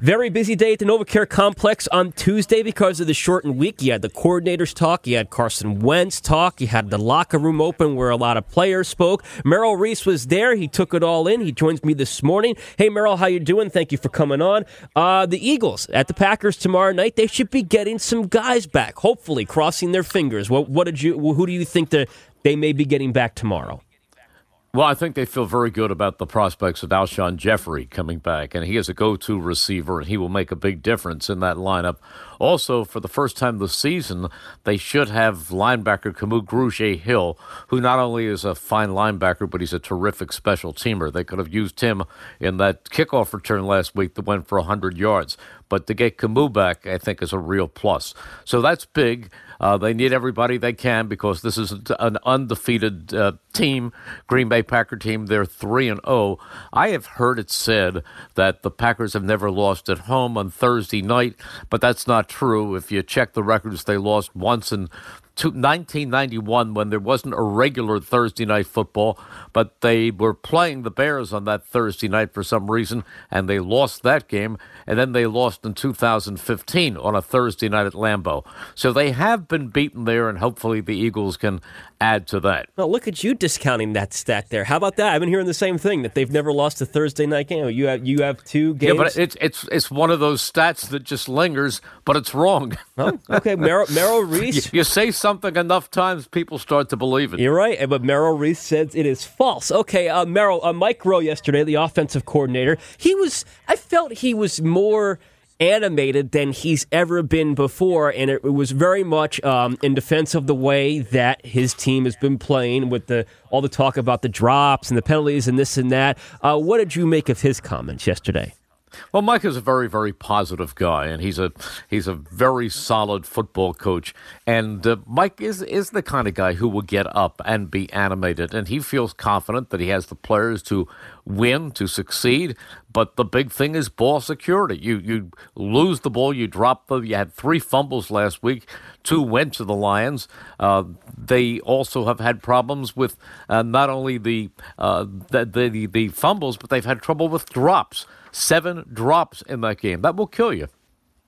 Very busy day at the NovaCare Complex on Tuesday because of the shortened week. You had the coordinators talk, you had Carson Wentz talk, you had the locker room open where a lot of players spoke. Merrill Reese was there. He took it all in. He joins me this morning. Hey, Merrill, how you doing? Thank you for coming on. Uh, the Eagles at the Packers tomorrow night. They should be getting some guys back. Hopefully, crossing their fingers. What, what did you? Who do you think that they may be getting back tomorrow? Well, I think they feel very good about the prospects of Alshon Jeffery coming back, and he is a go-to receiver, and he will make a big difference in that lineup. Also, for the first time this season, they should have linebacker Kamu Grugier Hill, who not only is a fine linebacker, but he's a terrific special teamer. They could have used him in that kickoff return last week that went for 100 yards. But to get Kamu back, I think, is a real plus. So that's big. Uh, they need everybody they can because this is an undefeated uh, team, Green Bay Packer team. They're three and zero. Oh. I have heard it said that the Packers have never lost at home on Thursday night, but that's not true. If you check the records, they lost once in 1991 when there wasn't a regular Thursday night football, but they were playing the Bears on that Thursday night for some reason, and they lost that game. And then they lost in 2015 on a Thursday night at Lambeau. So they have been beaten there, and hopefully the Eagles can add to that. Well, look at you discounting that stat there. How about that? I've been hearing the same thing that they've never lost a Thursday night game. You have you have two games. Yeah, but it's it's it's one of those stats that just lingers, but it's wrong. Oh, okay. Merrill, Merrill Reese. you, you, say something enough times, people start to believe it. You're right, but Merrill Reese says it is false. Okay, uh, Merrill, uh, Mike Groh yesterday, the offensive coordinator, he was. I felt he was more animated than he's ever been before, and it, was very much um, in defense of the way that his team has been playing with the all the talk about the drops and the penalties and this and that. Uh, what did you make of his comments yesterday? Well, Mike is a very, very positive guy, and he's a he's a very solid football coach. And uh, Mike is is the kind of guy who will get up and be animated, and he feels confident that he has the players to win, to succeed. But the big thing is ball security. You you lose the ball, you drop the. You had three fumbles last week. Two went to the Lions. Uh, they also have had problems with uh, not only the, uh, the the the fumbles, but they've had trouble with drops. Seven drops in that game. That will kill you.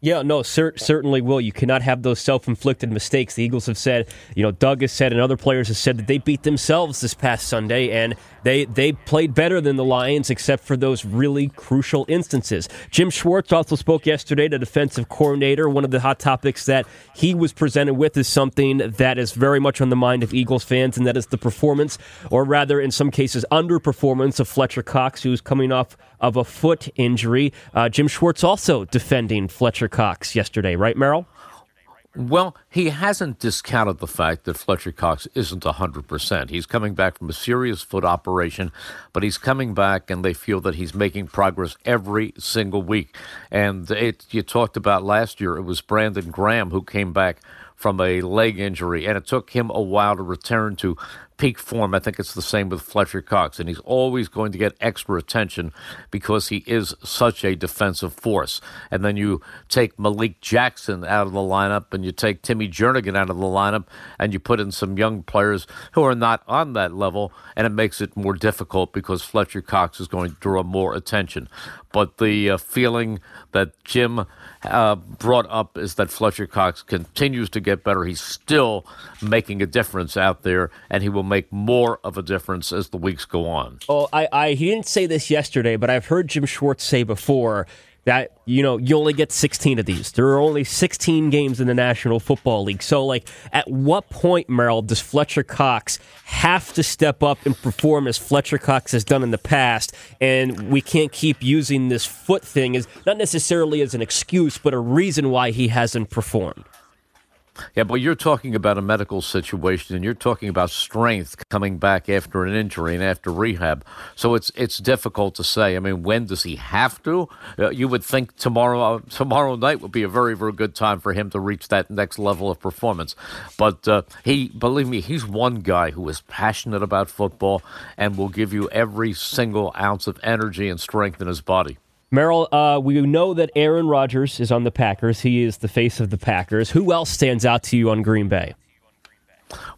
Yeah, no, cer- certainly will. You cannot have those self-inflicted mistakes. The Eagles have said, you know, Doug has said, and other players have said that they beat themselves this past Sunday, and they they played better than the Lions, except for those really crucial instances. Jim Schwartz also spoke yesterday, the defensive coordinator. One of the hot topics that he was presented with is something that is very much on the mind of Eagles fans, and that is the performance, or rather, in some cases, underperformance of Fletcher Cox, who's coming off of a foot injury. Uh, Jim Schwartz also defending Fletcher Cox yesterday, right, Merrill? Well, he hasn't discounted the fact that Fletcher Cox isn't 100%. He's coming back from a serious foot operation, but he's coming back and they feel that he's making progress every single week. And it, you talked about last year, it was Brandon Graham who came back from a leg injury, and it took him a while to return to peak form. I think it's the same with Fletcher Cox, and he's always going to get extra attention because he is such a defensive force. And then you take Malik Jackson out of the lineup, and you take Timmy Jernigan out of the lineup, and you put in some young players who are not on that level, and it makes it more difficult because Fletcher Cox is going to draw more attention. But the uh, feeling that Jim uh, brought up is that Fletcher Cox continues to get better. He's still making a difference out there, and he will make more of a difference as the weeks go on. Oh, I, I he didn't say this yesterday, but I've heard Jim Schwartz say before that you know you only get 16 of these. There are only 16 games in the national football league. So like at what point merrill does fletcher cox have to step up and perform as fletcher cox has done in the past? And we can't keep using this foot thing as not necessarily as an excuse but a reason why he hasn't performed Yeah, but you're talking about a medical situation, and you're talking about strength coming back after an injury and after rehab. So it's it's difficult to say. I mean, when does he have to? Uh, you would think tomorrow uh, tomorrow night would be a very very good time for him to reach that next level of performance. But uh, he, believe me, he's one guy who is passionate about football and will give you every single ounce of energy and strength in his body. Merrill, uh, we know that Aaron Rodgers is on the Packers. He is the face of the Packers. Who else stands out to you on Green Bay?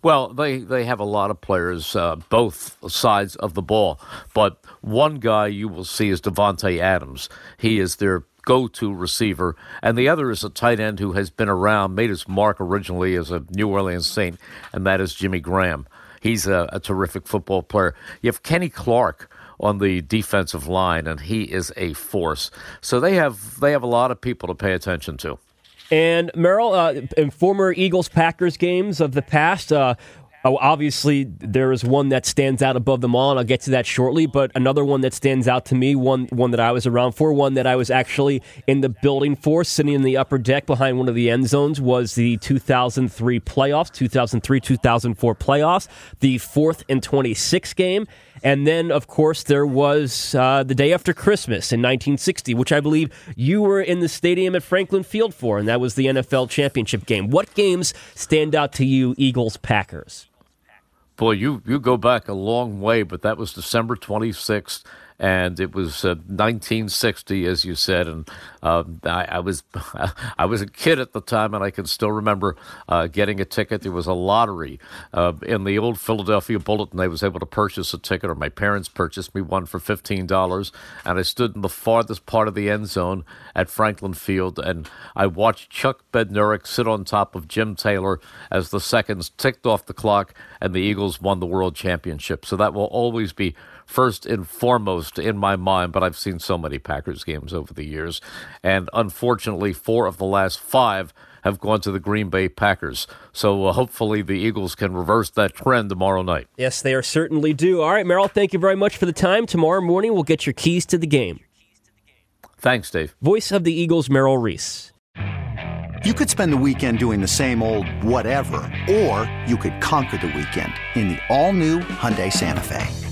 Well, they, they have a lot of players, uh, both sides of the ball. But one guy you will see is Davante Adams. He is their go to receiver. And the other is a tight end who has been around, made his mark originally as a New Orleans Saint, and that is Jimmy Graham. He's a, a terrific football player. You have Kenny Clark on the defensive line, and he is a force. So they have they have a lot of people to pay attention to. And Merrill, uh, in former Eagles Packers games of the past, uh, Oh, obviously, there is one that stands out above them all, and I'll get to that shortly. But another one that stands out to me, one one that I was around for, one that I was actually in the building for, sitting in the upper deck behind one of the end zones, was the 2003 playoffs, 2003 2004 playoffs, the fourth and 26 game. And then, of course, there was uh, the day after Christmas in 1960, which I believe you were in the stadium at Franklin Field for, and that was the NFL championship game. What games stand out to you, Eagles Packers? Boy, you, you go back a long way, but that was December 26th, and it was uh, 1960, as you said, and uh, I, I, was I was a kid at the time, and I can still remember uh, getting a ticket. There was a lottery uh, in the old Philadelphia Bulletin. I was able to purchase a ticket, or my parents purchased me one for fifteen dollars, and I stood in the farthest part of the end zone at Franklin Field, and I watched Chuck Bednarik sit on top of Jim Taylor as the seconds ticked off the clock, and the Eagles won the world championship. So that will always be first and foremost in my mind, but I've seen so many Packers games over the years. And unfortunately, four of the last five have gone to the Green Bay Packers. So uh, hopefully the Eagles can reverse that trend tomorrow night. Yes, they are certainly do. All right, Merrill, thank you very much for the time. Tomorrow morning, we'll get your keys to the game. Thanks, Dave. Voice of the Eagles, Merrill Reese. You could spend the weekend doing the same old whatever, or you could conquer the weekend in the all-new Hyundai Santa Fe.